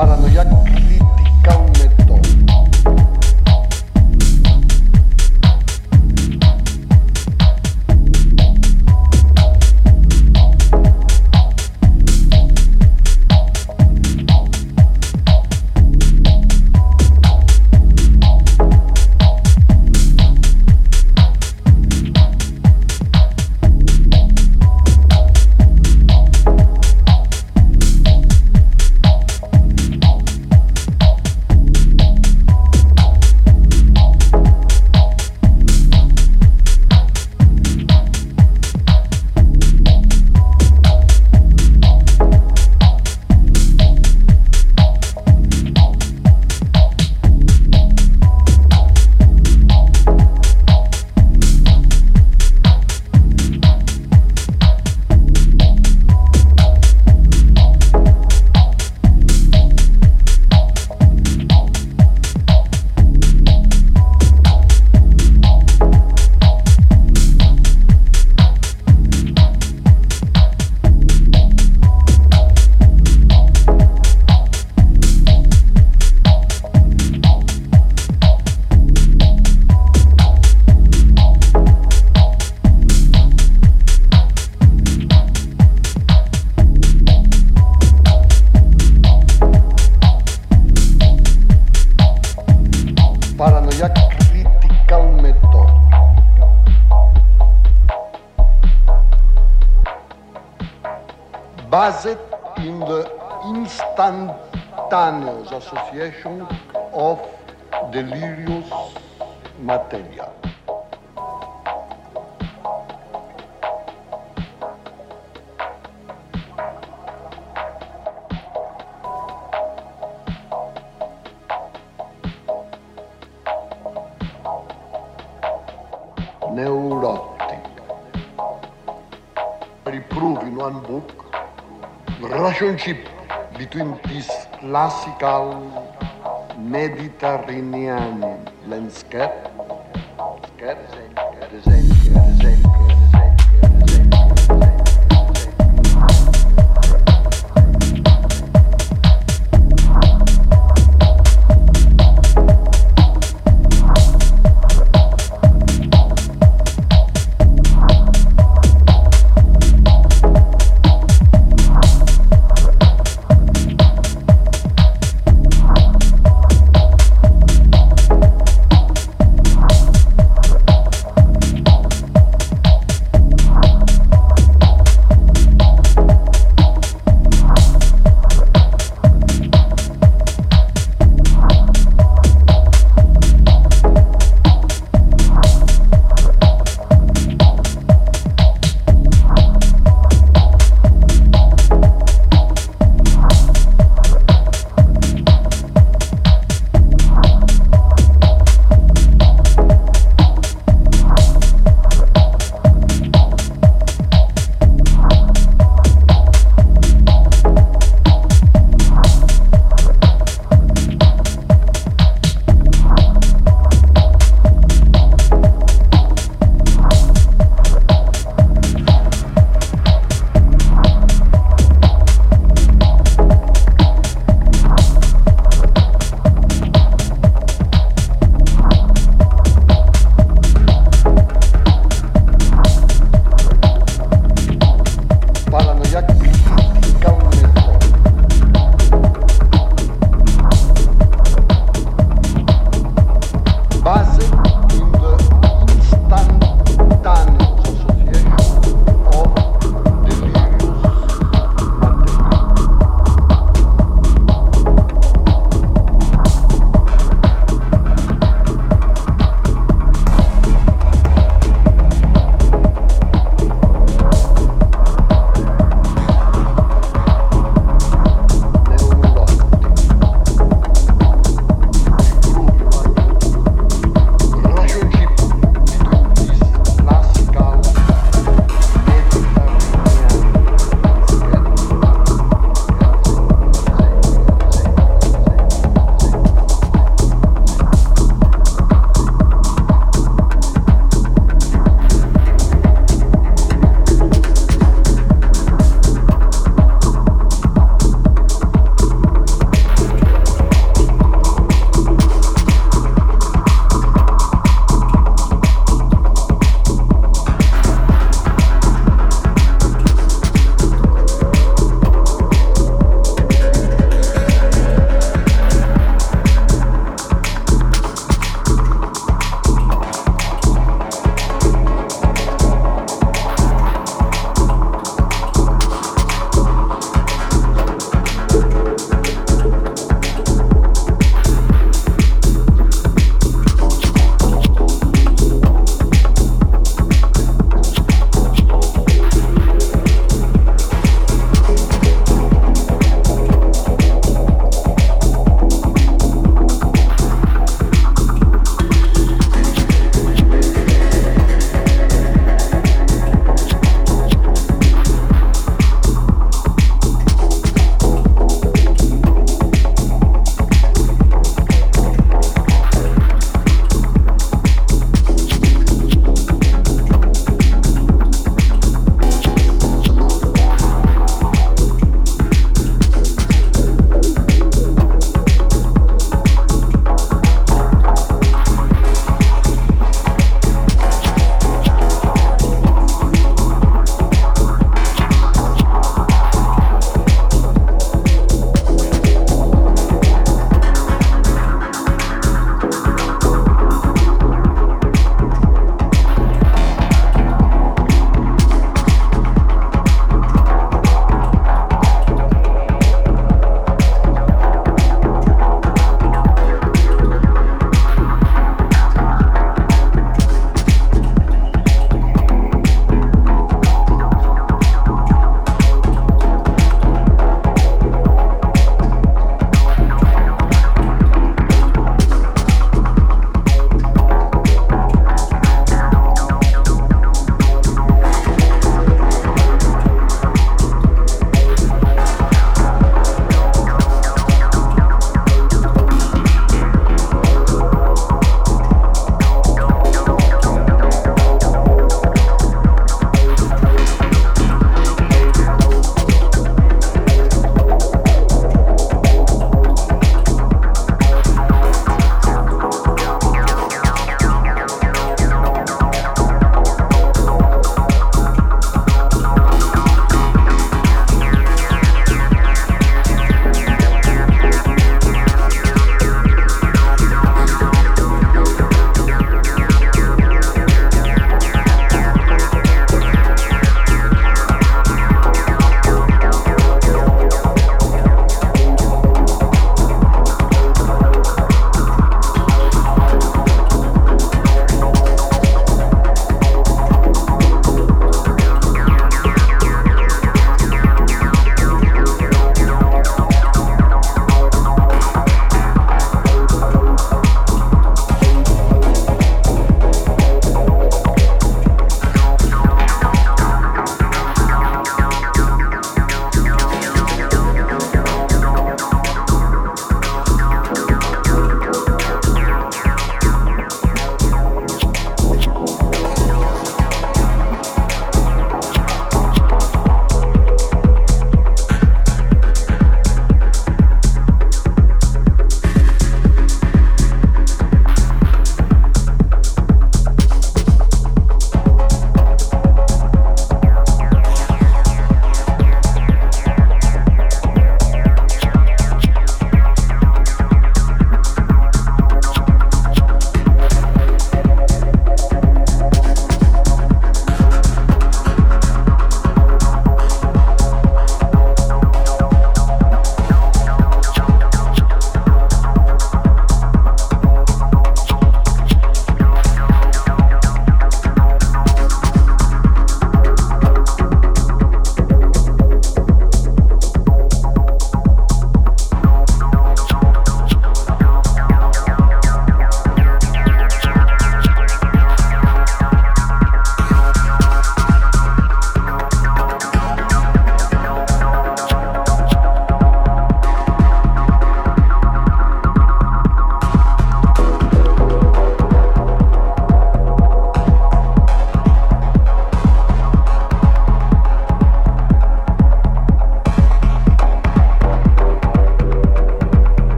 paranoiaco. Association of delirious material. neurotic. Reprove in one book the relationship between this classical Mediterranean landscape, eh?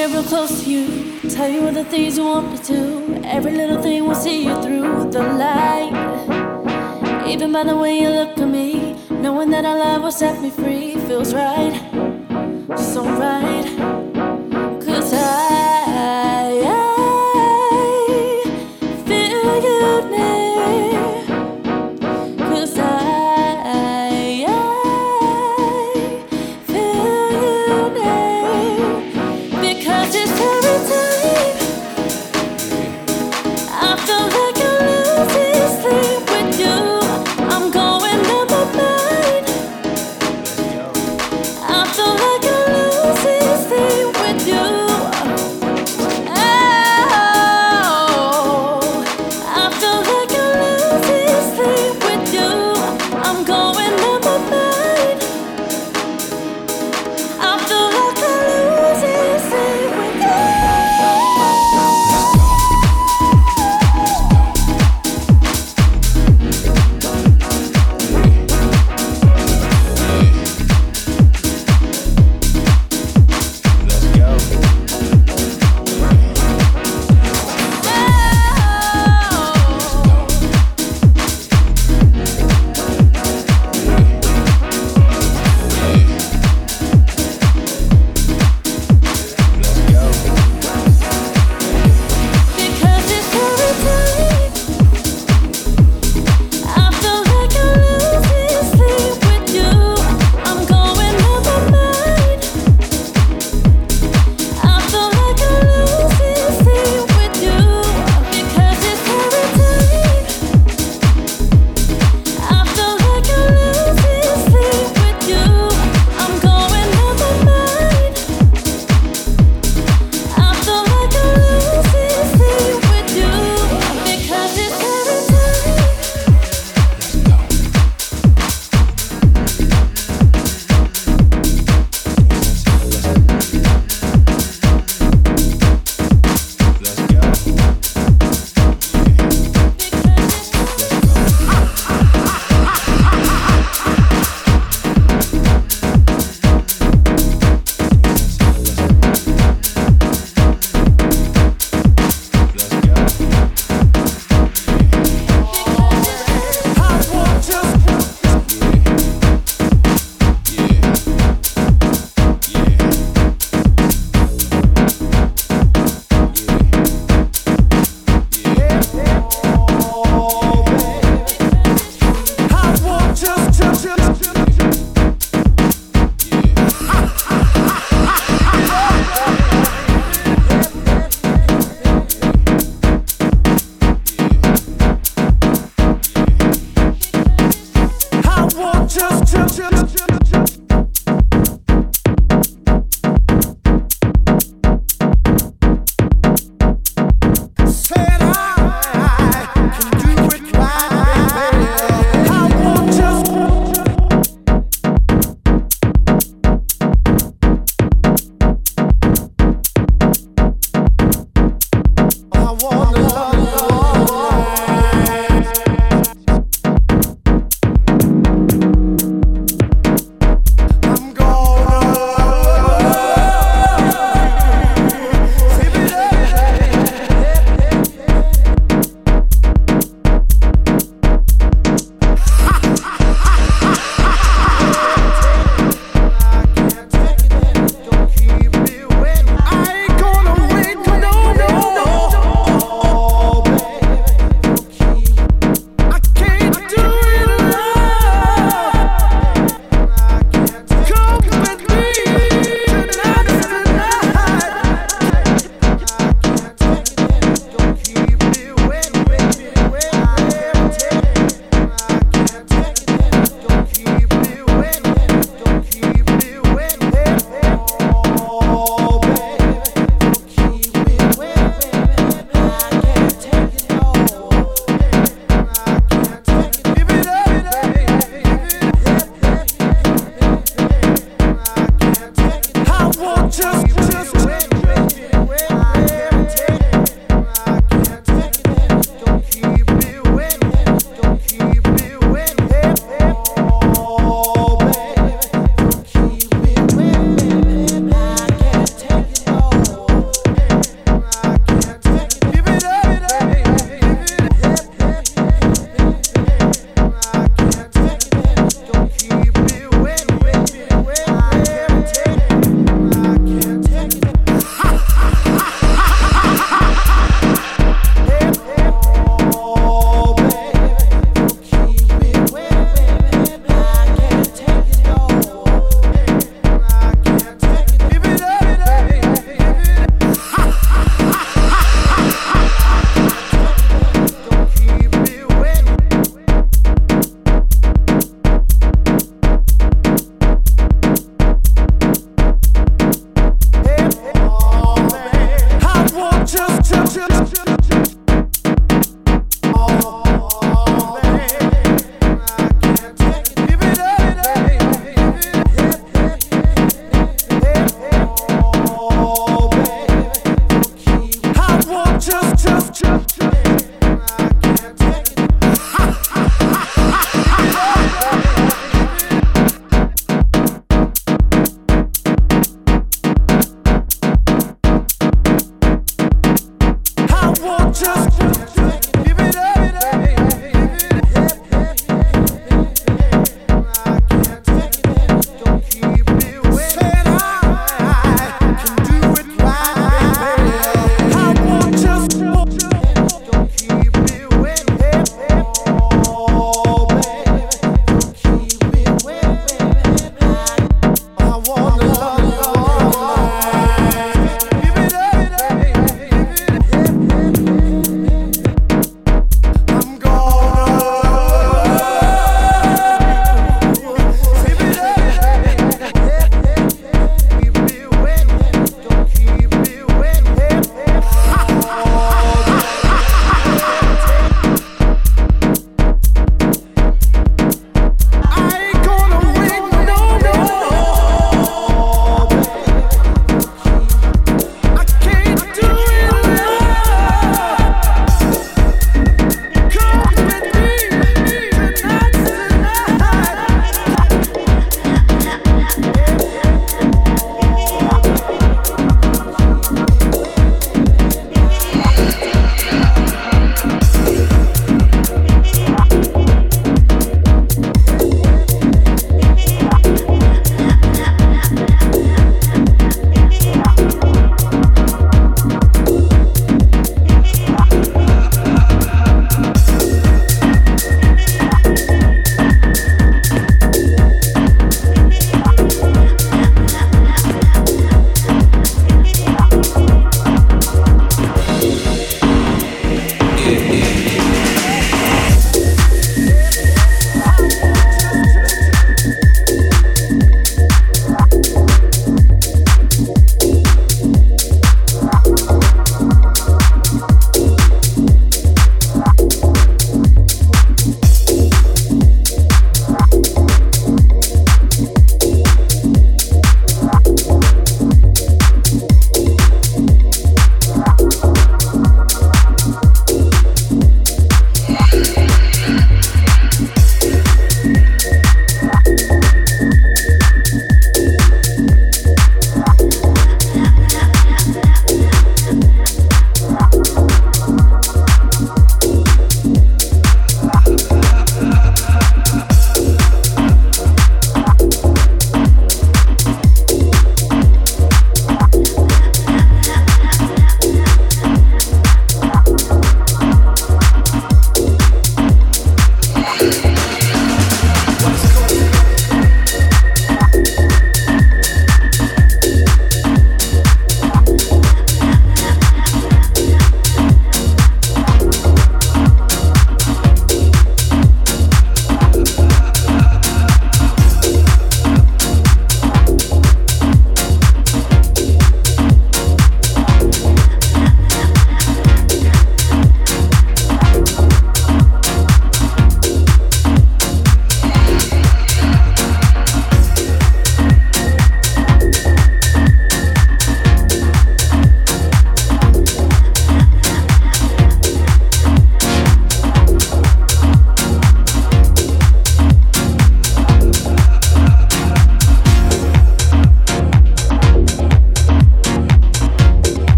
get real close to you. Tell you all the things you want me to. Every little thing will see you through the light. Even by the way you look at me, knowing that our love will set me free feels right. So right.